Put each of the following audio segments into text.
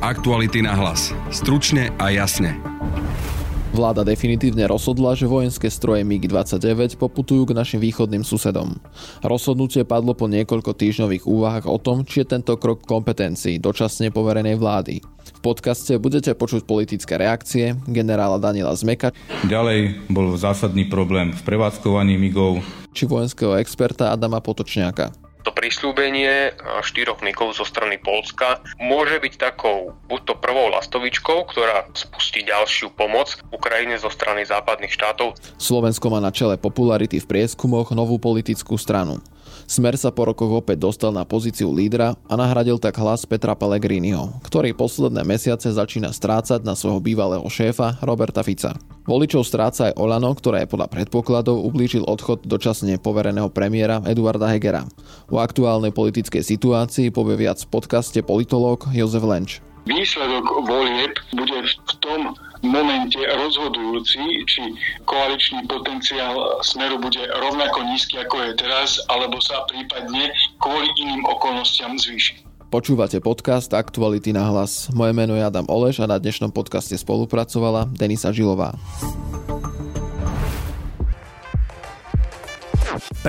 Aktuality na hlas. Stručne a jasne. Vláda definitívne rozhodla, že vojenské stroje MiG-29 poputujú k našim východným susedom. Rozhodnutie padlo po niekoľko týždňových úvahách o tom, či je tento krok kompetencií dočasne poverenej vlády. V podcaste budete počuť politické reakcie generála Daniela Zmeka. Ďalej bol zásadný problém v prevádzkovaní MIGov. Či vojenského experta Adama Potočňáka. To prislúbenie štyroch migov zo strany Polska môže byť takou buď to prvou lastovičkou, ktorá spustí ďalšiu pomoc Ukrajine zo strany západných štátov. Slovensko má na čele popularity v prieskumoch novú politickú stranu. Smer sa po rokoch opäť dostal na pozíciu lídra a nahradil tak hlas Petra Pellegriniho, ktorý posledné mesiace začína strácať na svojho bývalého šéfa Roberta Fica. Voličov stráca aj Olano, ktoré podľa predpokladov ublížil odchod dočasne povereného premiéra Eduarda Hegera. O aktuálnej politickej situácii povie viac v podcaste politológ Jozef Lenč. Výsledok volieb bude v tom momente rozhodujúci, či koaličný potenciál Smeru bude rovnako nízky, ako je teraz, alebo sa prípadne kvôli iným okolnostiam zvýši. Počúvate podcast Aktuality na hlas. Moje meno je Adam Oleš a na dnešnom podcaste spolupracovala Denisa Žilová.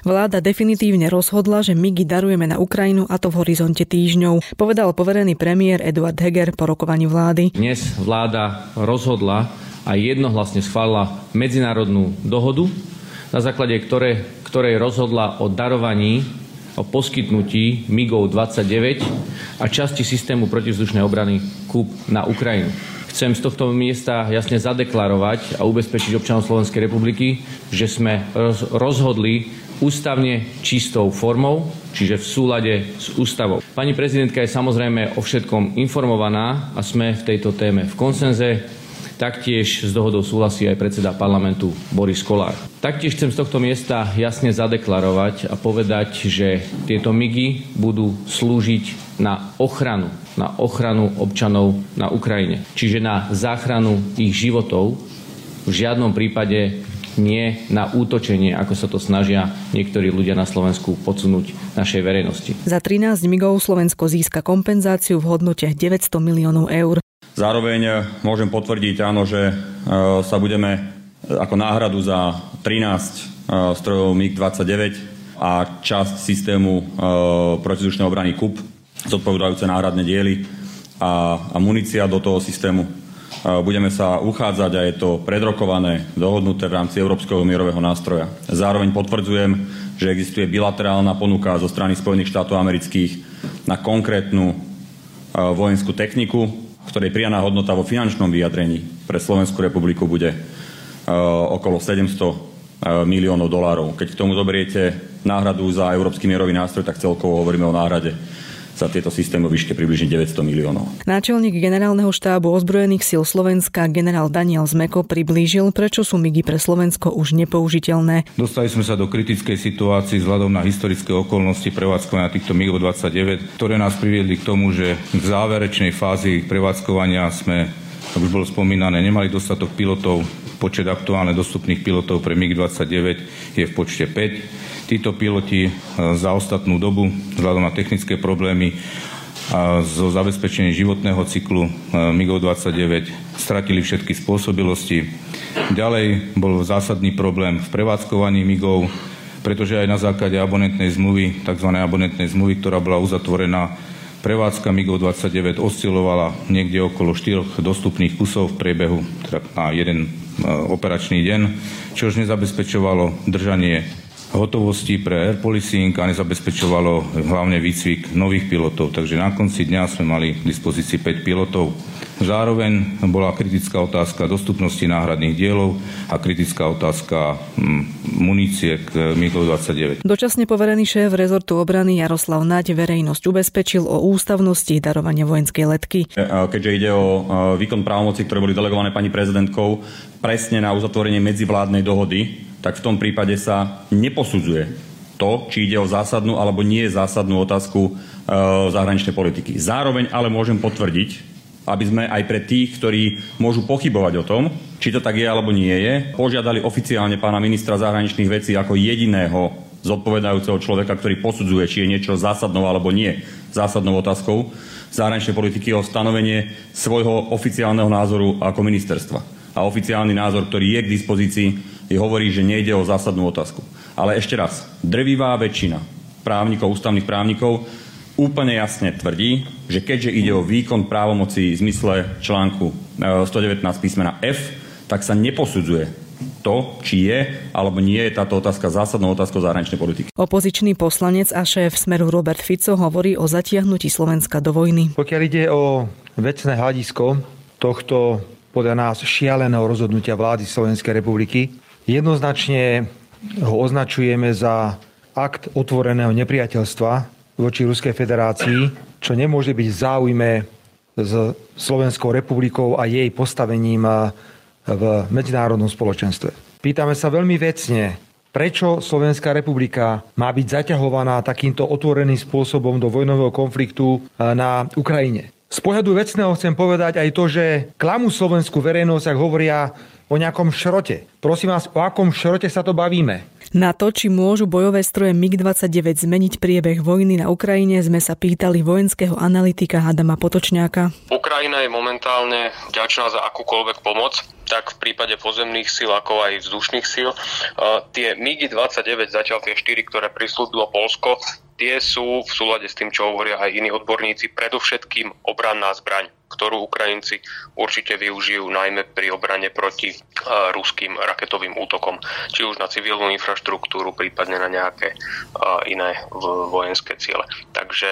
Vláda definitívne rozhodla, že MIGI darujeme na Ukrajinu a to v horizonte týždňov, povedal poverený premiér Eduard Heger po rokovaní vlády. Dnes vláda rozhodla a jednohlasne schválila medzinárodnú dohodu, na základe ktorej, ktorej rozhodla o darovaní, o poskytnutí MIGov 29 a časti systému protivzdušnej obrany KUB na Ukrajinu. Chcem z tohto miesta jasne zadeklarovať a ubezpečiť občanov Slovenskej republiky, že sme rozhodli ústavne čistou formou, čiže v súlade s ústavou. Pani prezidentka je samozrejme o všetkom informovaná a sme v tejto téme v konsenze. Taktiež s dohodou súhlasí aj predseda parlamentu Boris Kolár. Taktiež chcem z tohto miesta jasne zadeklarovať a povedať, že tieto MIGy budú slúžiť na ochranu, na ochranu občanov na Ukrajine. Čiže na záchranu ich životov. V žiadnom prípade nie na útočenie, ako sa to snažia niektorí ľudia na Slovensku podsunúť našej verejnosti. Za 13 migov Slovensko získa kompenzáciu v hodnote 900 miliónov eur. Zároveň e, môžem potvrdiť, áno, že e, sa budeme e, ako náhradu za 13 strojov MiG-29 a časť systému protizdušnej obrany KUP, zodpovedajúce náhradné diely a, a munícia do toho systému Budeme sa uchádzať a je to predrokované, dohodnuté v rámci Európskeho mierového nástroja. Zároveň potvrdzujem, že existuje bilaterálna ponuka zo strany Spojených štátov amerických na konkrétnu vojenskú techniku, ktorej prianá hodnota vo finančnom vyjadrení pre Slovenskú republiku bude okolo 700 miliónov dolárov. Keď k tomu zoberiete náhradu za Európsky mierový nástroj, tak celkovo hovoríme o náhrade za tieto systémy výške približne 900 miliónov. Náčelník generálneho štábu ozbrojených síl Slovenska generál Daniel Zmeko priblížil, prečo sú MIGI pre Slovensko už nepoužiteľné. Dostali sme sa do kritickej situácii vzhľadom na historické okolnosti prevádzkovania týchto MIG 29, ktoré nás priviedli k tomu, že v záverečnej fázi prevádzkovania sme ako už bolo spomínané, nemali dostatok pilotov. Počet aktuálne dostupných pilotov pre MiG-29 je v počte 5 Títo piloti e, za ostatnú dobu, vzhľadom na technické problémy a zo zabezpečenia životného cyklu e, MiG-29 stratili všetky spôsobilosti. Ďalej bol zásadný problém v prevádzkovaní MIGov, pretože aj na základe abonentnej zmluvy, tzv. abonentnej zmluvy, ktorá bola uzatvorená, prevádzka MiG-29 oscilovala niekde okolo 4 dostupných kusov v priebehu teda na jeden operačný deň, čo už nezabezpečovalo držanie hotovosti pre air policing a nezabezpečovalo hlavne výcvik nových pilotov. Takže na konci dňa sme mali k dispozícii 5 pilotov. Zároveň bola kritická otázka dostupnosti náhradných dielov a kritická otázka hm, munície k MiG-29. Dočasne poverený šéf rezortu obrany Jaroslav Naď verejnosť ubezpečil o ústavnosti darovania vojenskej letky. E, keďže ide o e, výkon právomoci, ktoré boli delegované pani prezidentkou presne na uzatvorenie medzivládnej dohody, tak v tom prípade sa neposudzuje to, či ide o zásadnú alebo nie zásadnú otázku e, zahraničnej politiky. Zároveň ale môžem potvrdiť, aby sme aj pre tých, ktorí môžu pochybovať o tom, či to tak je alebo nie je, požiadali oficiálne pána ministra zahraničných vecí ako jediného zodpovedajúceho človeka, ktorý posudzuje, či je niečo zásadnou alebo nie zásadnou otázkou zahraničnej politiky o stanovenie svojho oficiálneho názoru ako ministerstva. A oficiálny názor, ktorý je k dispozícii, hovorí, že nejde o zásadnú otázku. Ale ešte raz, drvivá väčšina právnikov, ústavných právnikov úplne jasne tvrdí, že keďže ide o výkon právomocí v zmysle článku 119 e, písmena F, tak sa neposudzuje to, či je alebo nie je táto otázka zásadnou otázkou zahraničnej politiky. Opozičný poslanec a šéf Smeru Robert Fico hovorí o zatiahnutí Slovenska do vojny. Pokiaľ ide o vecné hľadisko tohto podľa nás šialeného rozhodnutia vlády Slovenskej republiky, jednoznačne ho označujeme za akt otvoreného nepriateľstva voči Ruskej federácii, čo nemôže byť v záujme s Slovenskou republikou a jej postavením v medzinárodnom spoločenstve. Pýtame sa veľmi vecne, prečo Slovenská republika má byť zaťahovaná takýmto otvoreným spôsobom do vojnového konfliktu na Ukrajine. Z pohľadu vecného chcem povedať aj to, že klamu slovenskú verejnosť, ak hovoria o nejakom šrote. Prosím vás, o akom šrote sa to bavíme? Na to, či môžu bojové stroje MiG-29 zmeniť priebeh vojny na Ukrajine, sme sa pýtali vojenského analytika Adama Potočňáka. Ukrajina je momentálne vďačná za akúkoľvek pomoc, tak v prípade pozemných síl, ako aj vzdušných síl. Tie MiG-29, zatiaľ tie 4, ktoré prislúbilo Polsko, tie sú v súlade s tým, čo hovoria aj iní odborníci, predovšetkým obranná zbraň ktorú Ukrajinci určite využijú najmä pri obrane proti uh, ruským raketovým útokom, či už na civilnú infraštruktúru, prípadne na nejaké uh, iné vojenské ciele. Takže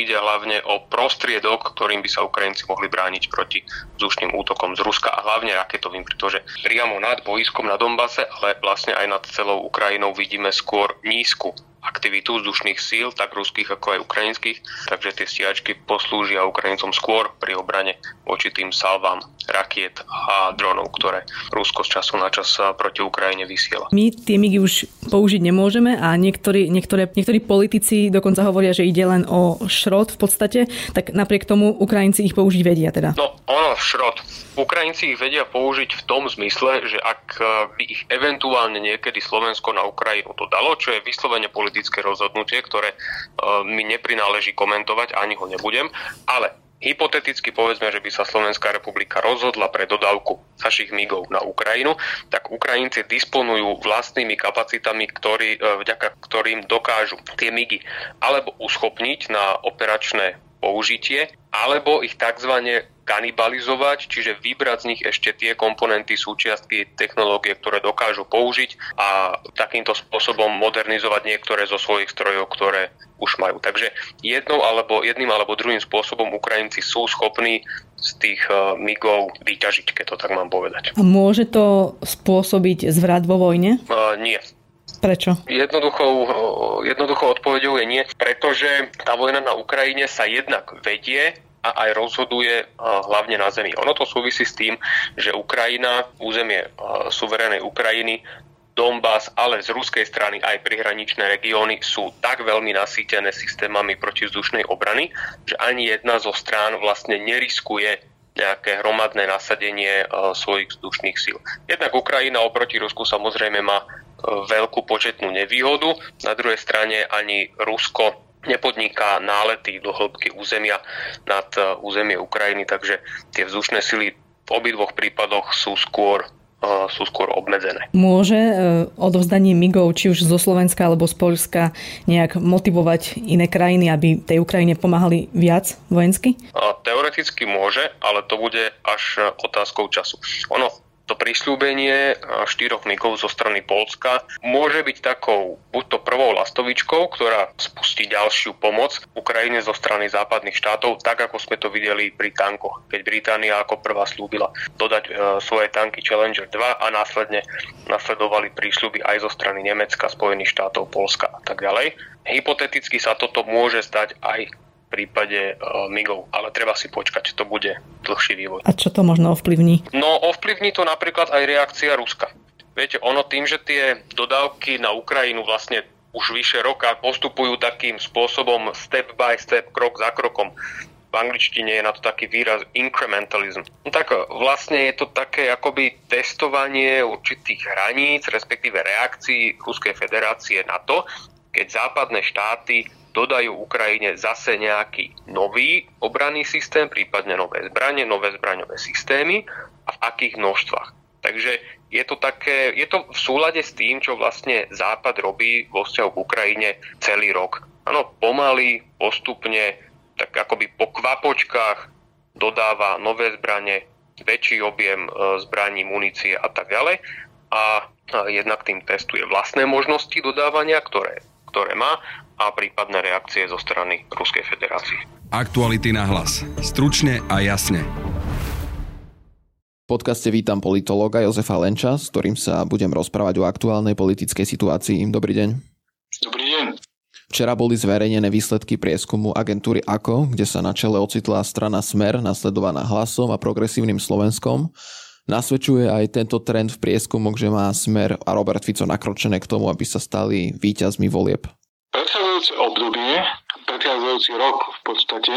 ide hlavne o prostriedok, ktorým by sa Ukrajinci mohli brániť proti vzdušným útokom z Ruska a hlavne raketovým, pretože priamo nad boiskom na Dombase, ale vlastne aj nad celou Ukrajinou vidíme skôr nízku aktivitu vzdušných síl, tak ruských ako aj ukrajinských, takže tie stíhačky poslúžia Ukrajincom skôr pri obrane voči tým salvám rakiet a dronov, ktoré Rusko z času na čas proti Ukrajine vysiela. My tie migy už použiť nemôžeme a niektorí, niektoré, niektorí politici dokonca hovoria, že ide len o šrot v podstate, tak napriek tomu Ukrajinci ich použiť vedia teda. No, ono, šrot. Ukrajinci ich vedia použiť v tom zmysle, že ak by ich eventuálne niekedy Slovensko na Ukrajinu to dalo, čo je vyslovene politické politické rozhodnutie, ktoré e, mi neprináleží komentovať, ani ho nebudem, ale hypoteticky povedzme, že by sa Slovenská republika rozhodla pre dodávku našich migov na Ukrajinu, tak Ukrajinci disponujú vlastnými kapacitami, ktorý, e, vďaka ktorým dokážu tie migy alebo uschopniť na operačné použitie, alebo ich tzv. kanibalizovať, čiže vybrať z nich ešte tie komponenty, súčiastky, technológie, ktoré dokážu použiť a takýmto spôsobom modernizovať niektoré zo svojich strojov, ktoré už majú. Takže jednou alebo, jedným alebo druhým spôsobom Ukrajinci sú schopní z tých uh, migov vyťažiť, keď to tak mám povedať. Môže to spôsobiť zvrat vo vojne? Uh, nie. Prečo? Jednoduchou, jednoduchou odpovedou je nie, pretože tá vojna na Ukrajine sa jednak vedie a aj rozhoduje hlavne na zemi. Ono to súvisí s tým, že Ukrajina, územie suverénej Ukrajiny, Donbass, ale z ruskej strany aj prihraničné regióny sú tak veľmi nasýtené systémami protivzdušnej obrany, že ani jedna zo strán vlastne neriskuje nejaké hromadné nasadenie svojich vzdušných síl. Jednak Ukrajina oproti Rusku samozrejme má veľkú početnú nevýhodu. Na druhej strane ani Rusko nepodniká nálety do hĺbky územia nad e, územie Ukrajiny, takže tie vzdušné sily v obidvoch prípadoch sú skôr e, sú skôr obmedzené. Môže e, odovzdanie MIGov, či už zo Slovenska alebo z Polska, nejak motivovať iné krajiny, aby tej Ukrajine pomáhali viac vojensky? Teoreticky môže, ale to bude až otázkou času. Ono to prislúbenie štyroch migov zo strany Polska môže byť takou buď to prvou lastovičkou, ktorá spustí ďalšiu pomoc Ukrajine zo strany západných štátov, tak ako sme to videli pri tankoch, keď Británia ako prvá slúbila dodať e, svoje tanky Challenger 2 a následne nasledovali prísľuby aj zo strany Nemecka, Spojených štátov, Polska a tak ďalej. Hypoteticky sa toto môže stať aj prípade uh, MIGov, ale treba si počkať, to bude dlhší vývoj. A čo to možno ovplyvní? No ovplyvní to napríklad aj reakcia Ruska. Viete, ono tým, že tie dodávky na Ukrajinu vlastne už vyše roka postupujú takým spôsobom step by step, krok za krokom. V angličtine je na to taký výraz incrementalism. No tak vlastne je to také akoby testovanie určitých hraníc, respektíve reakcií Ruskej federácie na to, keď západné štáty dodajú Ukrajine zase nejaký nový obranný systém, prípadne nové zbranie, nové zbraňové systémy a v akých množstvách. Takže je to, také, je to v súlade s tým, čo vlastne Západ robí vo vzťahu k Ukrajine celý rok. Áno, pomaly, postupne, tak akoby po kvapočkách dodáva nové zbranie, väčší objem e, zbraní, munície a tak ďalej. A jednak tým testuje vlastné možnosti dodávania, ktoré, ktoré má a prípadné reakcie zo strany Ruskej federácie. Aktuality na hlas. Stručne a jasne. V podcaste vítam politológa Jozefa Lenča, s ktorým sa budem rozprávať o aktuálnej politickej situácii. Dobrý deň. Dobrý deň. Včera boli zverejnené výsledky prieskumu agentúry AKO, kde sa na čele ocitla strana Smer, nasledovaná Hlasom a Progresívnym Slovenskom. Nasvedčuje aj tento trend v prieskumoch, že má Smer a Robert Fico nakročené k tomu, aby sa stali víťazmi volieb predchádzajúce obdobie, predchádzajúci rok v podstate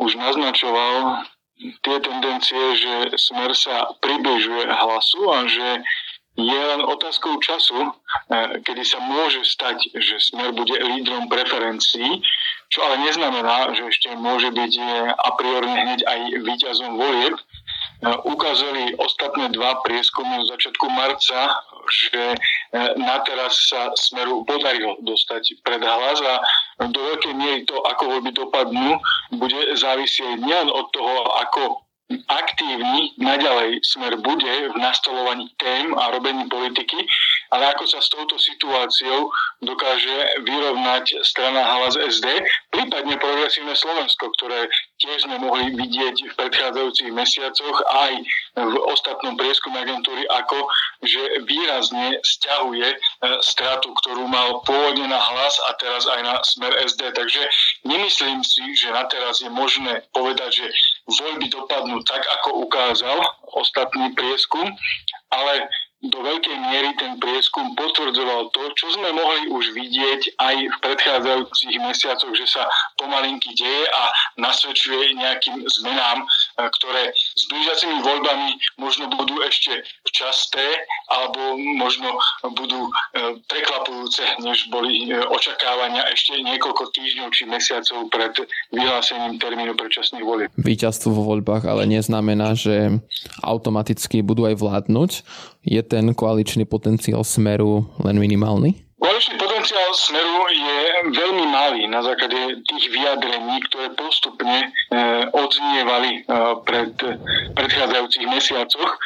už naznačoval tie tendencie, že smer sa približuje hlasu a že je len otázkou času, eh, kedy sa môže stať, že smer bude lídrom preferencií, čo ale neznamená, že ešte môže byť eh, a priori hneď aj víťazom volieb. Eh, ukázali ostatné dva prieskumy z začiatku marca, že eh, na teraz sa Smeru podarilo dostať pred hlas a do veľkej miery to, ako voľby dopadnú, bude závisieť nielen od toho, ako aktívny naďalej smer bude v nastolovaní tém a robení politiky, ale ako sa s touto situáciou dokáže vyrovnať strana Hlas SD, prípadne progresívne Slovensko, ktoré tiež sme mohli vidieť v predchádzajúcich mesiacoch aj v ostatnom prieskume agentúry ako, že výrazne stiahuje e, stratu, ktorú mal pôvodne na hlas a teraz aj na smer SD. Takže nemyslím si, že na teraz je možné povedať, že voľby dopadnú tak, ako ukázal ostatný prieskum, ale do veľkej miery ten prieskum potvrdzoval to, čo sme mohli už vidieť aj v predchádzajúcich mesiacoch, že sa pomalinky deje a nasvedčuje nejakým zmenám, e, ktoré s blížiacimi voľbami možno budú ešte časté alebo možno budú prekvapujúce, než boli e, očakávania ešte niekoľko týždňov či mesiacov pred vyhlásením termínu predčasných volieb. Výťazstvo vo voľbách ale neznamená, že automaticky budú aj vládnuť. Je ten koaličný potenciál smeru len minimálny? Koaličný potenciál smeru je veľmi malý na základe tých vyjadrení, ktoré postupne e, odznievali e, pred predchádzajúcich mesiacoch. E,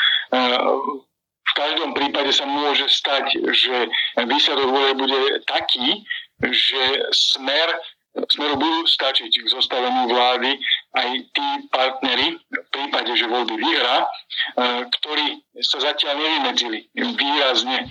v každom prípade sa môže stať, že výsledok volie bude taký, že smer Smeru budú stačiť k zostaveniu vlády aj tí partnery, v prípade, že voľby vyhrá, e, ktorí sa zatiaľ nevymedzili výrazne e,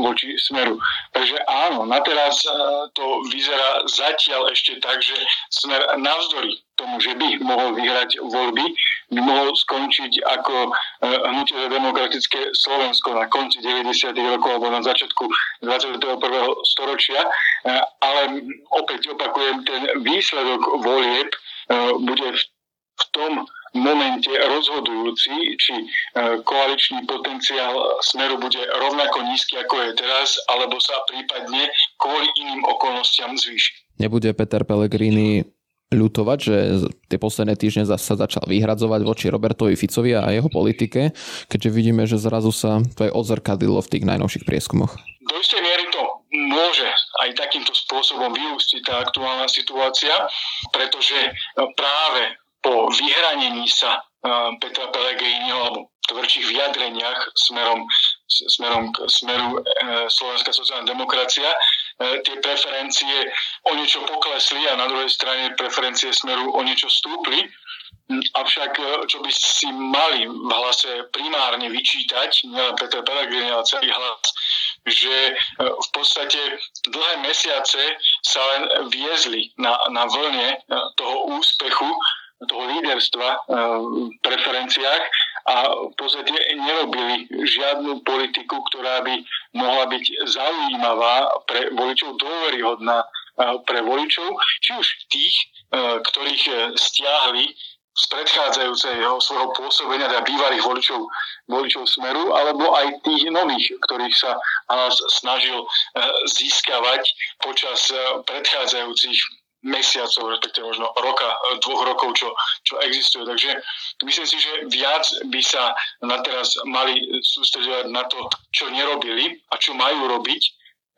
voči Smeru. Takže áno, na teraz e, to vyzerá zatiaľ ešte tak, že Smer navzdory tomu, že by mohol vyhrať voľby, by mohol skončiť ako hnutie za demokratické Slovensko na konci 90. rokov alebo na začiatku 21. storočia. Ale opäť opakujem, ten výsledok volieb bude v tom momente rozhodujúci, či koaličný potenciál smeru bude rovnako nízky, ako je teraz, alebo sa prípadne kvôli iným okolnostiam zvýši. Nebude Peter Pellegrini ľutovať, že tie posledné týždne sa začal vyhradzovať voči Robertovi Ficovi a jeho politike, keďže vidíme, že zrazu sa to aj odzrkadilo v tých najnovších prieskumoch. Do istej miery to môže aj takýmto spôsobom vyústiť tá aktuálna situácia, pretože práve po vyhranení sa Petra Pellegriniho alebo tvrdších vyjadreniach smerom, smerom k smeru e, Slovenská sociálna demokracia. E, tie preferencie o niečo poklesli a na druhej strane preferencie smeru o niečo stúpli. Avšak, e, čo by si mali v hlase primárne vyčítať, nielen Peter Pellegrini, ale celý hlas, že e, v podstate dlhé mesiace sa len viezli na, na vlne toho úspechu, toho líderstva v preferenciách a v podstate nerobili žiadnu politiku, ktorá by mohla byť zaujímavá pre voličov, dôveryhodná pre voličov, či už tých, ktorých stiahli z predchádzajúceho svojho pôsobenia, teda bývalých voličov, voličov Smeru, alebo aj tých nových, ktorých sa nás snažil získavať počas predchádzajúcich mesiacov, respektíve možno roka, eh, dvoch rokov, čo, čo existuje. Takže myslím si, že viac by sa na teraz mali sústredovať na to, čo nerobili a čo majú robiť,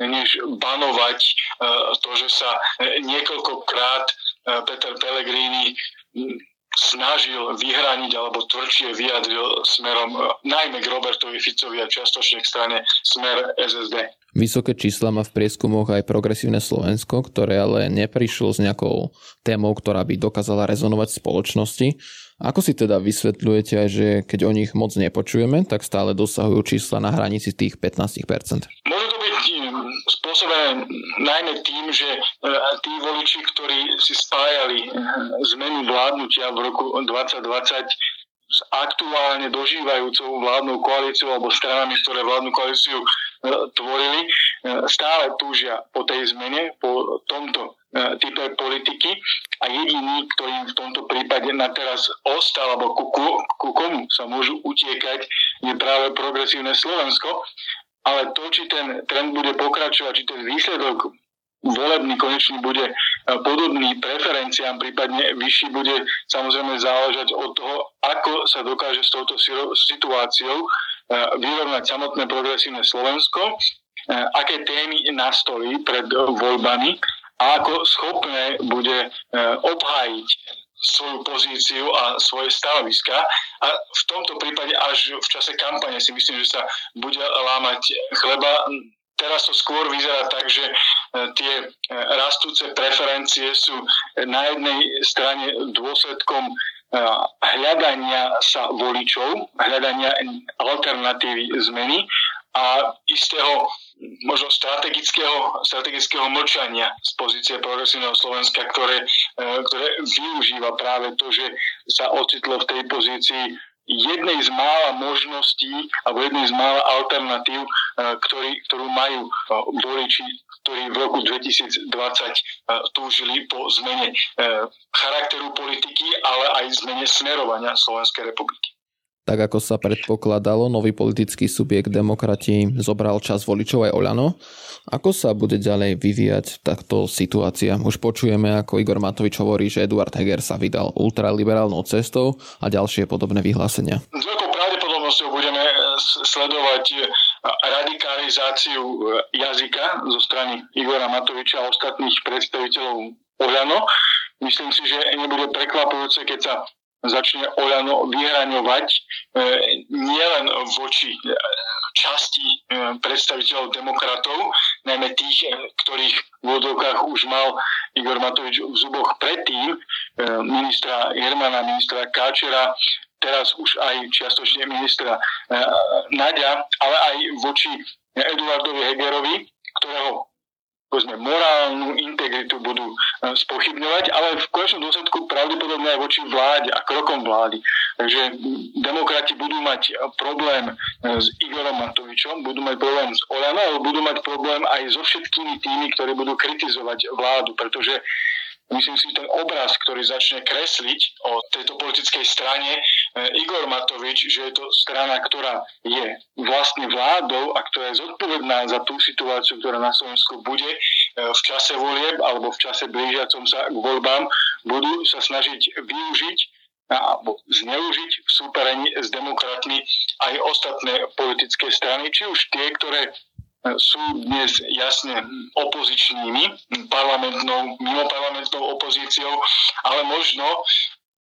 než banovať to, že sa niekoľkokrát Peter Pellegrini snažil vyhraniť alebo tvrdšie vyjadril smerom e, najmä k Robertovi Ficovi a čiastočne k strane smer SSD. Vysoké čísla má v prieskumoch aj progresívne Slovensko, ktoré ale neprišlo s nejakou témou, ktorá by dokázala rezonovať v spoločnosti. Ako si teda vysvetľujete, že keď o nich moc nepočujeme, tak stále dosahujú čísla na hranici tých 15%? Môže to byť spôsobené najmä tým, že e, tí voliči, ktorí si spájali e, zmenu vládnutia v roku 2020 s aktuálne dožívajúcou vládnou koalíciou alebo stranami, ktoré vládnu koalíciu e, tvorili, stále túžia po tej zmene, po tomto type politiky. A jediný, ktorým v tomto prípade na teraz ostal, alebo ku, ku komu sa môžu utiekať, je práve progresívne Slovensko ale to, či ten trend bude pokračovať, či ten výsledok volebný konečný bude e, podobný preferenciám, prípadne vyšší bude samozrejme záležať od toho, ako sa dokáže s touto situáciou e, vyrovnať samotné progresívne Slovensko, e, aké témy nastolí pred voľbami a ako schopné bude obhájiť svoju pozíciu a svoje stanoviska a v tomto prípade až v čase kampane si myslím, že sa bude lámať chleba. Teraz to skôr vyzerá tak, že e, tie e, rastúce preferencie sú na jednej strane dôsledkom e, hľadania sa voličov, hľadania alternatívy zmeny a istého možno strategického, strategického mlčania z pozície progresívneho Slovenska, ktoré, e, ktoré využíva práve to, že sa ocitlo v tej pozícii jednej z mála možností alebo jednej z mála alternatív, e, ktorý, ktorú majú e, voliči, ktorí v roku 2020 túžili po zmene charakteru politiky, ale aj zmene smerovania Slovenskej republiky. Tak ako sa predpokladalo, nový politický subjekt demokrati zobral čas voličov aj Oľano. Ako sa bude ďalej vyvíjať takto situácia? Už počujeme, ako Igor Matovič hovorí, že Eduard Heger sa vydal ultraliberálnou cestou a ďalšie podobné vyhlásenia. S veľkou pravdepodobnosťou budeme sledovať radikalizáciu jazyka zo strany Igora Matoviča a ostatných predstaviteľov Oľano. Myslím si, že nebude prekvapujúce, keď sa začne Oľano vyhraňovať e, nielen voči e, časti e, predstaviteľov demokratov, najmä tých, ktorých v vodokách už mal Igor Matovič v zuboch predtým, ministra Jermana, ministra Káčera, teraz už aj čiastočne ministra Nadia, ale aj voči Eduardovi Hegerovi, ktorého povedzme, morálnu integritu budú e, spochybňovať, ale v konečnom dôsledku pravdepodobne aj voči vláde a krokom vlády. Takže demokrati budú mať problém e, s Igorom Matovičom, budú mať problém s Olano, ale budú mať problém aj so všetkými tými, ktorí budú kritizovať vládu, pretože myslím si, ten obraz, ktorý začne kresliť o tejto politickej strane e, Igor Matovič, že je to strana, ktorá je vlastne vládou a ktorá je zodpovedná za tú situáciu, ktorá na Slovensku bude e, v čase volieb alebo v čase blížiacom sa k voľbám, budú sa snažiť využiť alebo zneužiť v súperení s demokratmi aj ostatné politické strany, či už tie, ktoré sú dnes jasne opozičnými, parlamentnou, mimo parlamentnou opozíciou, ale možno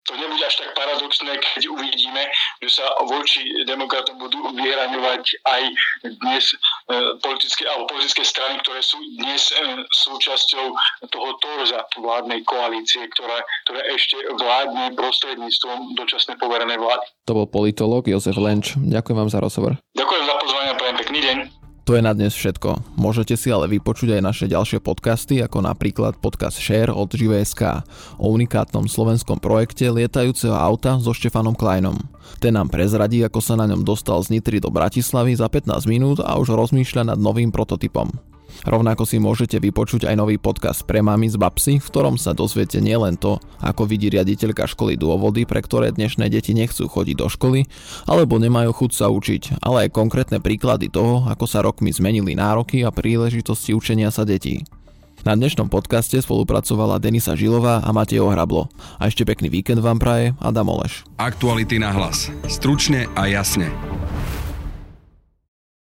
to nebude až tak paradoxné, keď uvidíme, že sa voči demokratom budú vyhraňovať aj dnes e, politické, alebo politické strany, ktoré sú dnes e, súčasťou toho torza vládnej koalície, ktorá, ktorá ešte vládne prostredníctvom dočasne poverenej vlády. To bol politolog Jozef Lenč. Ďakujem vám za rozhovor. Ďakujem za pozvanie a prajem pekný deň. To je na dnes všetko. Môžete si ale vypočuť aj naše ďalšie podcasty, ako napríklad podcast Share od Živé.sk o unikátnom slovenskom projekte lietajúceho auta so Štefanom Kleinom. Ten nám prezradí, ako sa na ňom dostal z Nitry do Bratislavy za 15 minút a už rozmýšľa nad novým prototypom. Rovnako si môžete vypočuť aj nový podcast pre mami z Babsy, v ktorom sa dozviete nielen to, ako vidí riaditeľka školy dôvody, pre ktoré dnešné deti nechcú chodiť do školy, alebo nemajú chuť sa učiť, ale aj konkrétne príklady toho, ako sa rokmi zmenili nároky a príležitosti učenia sa detí. Na dnešnom podcaste spolupracovala Denisa Žilová a Matej Ohrablo. A ešte pekný víkend vám praje Adam Oleš. Aktuality na hlas. Stručne a jasne.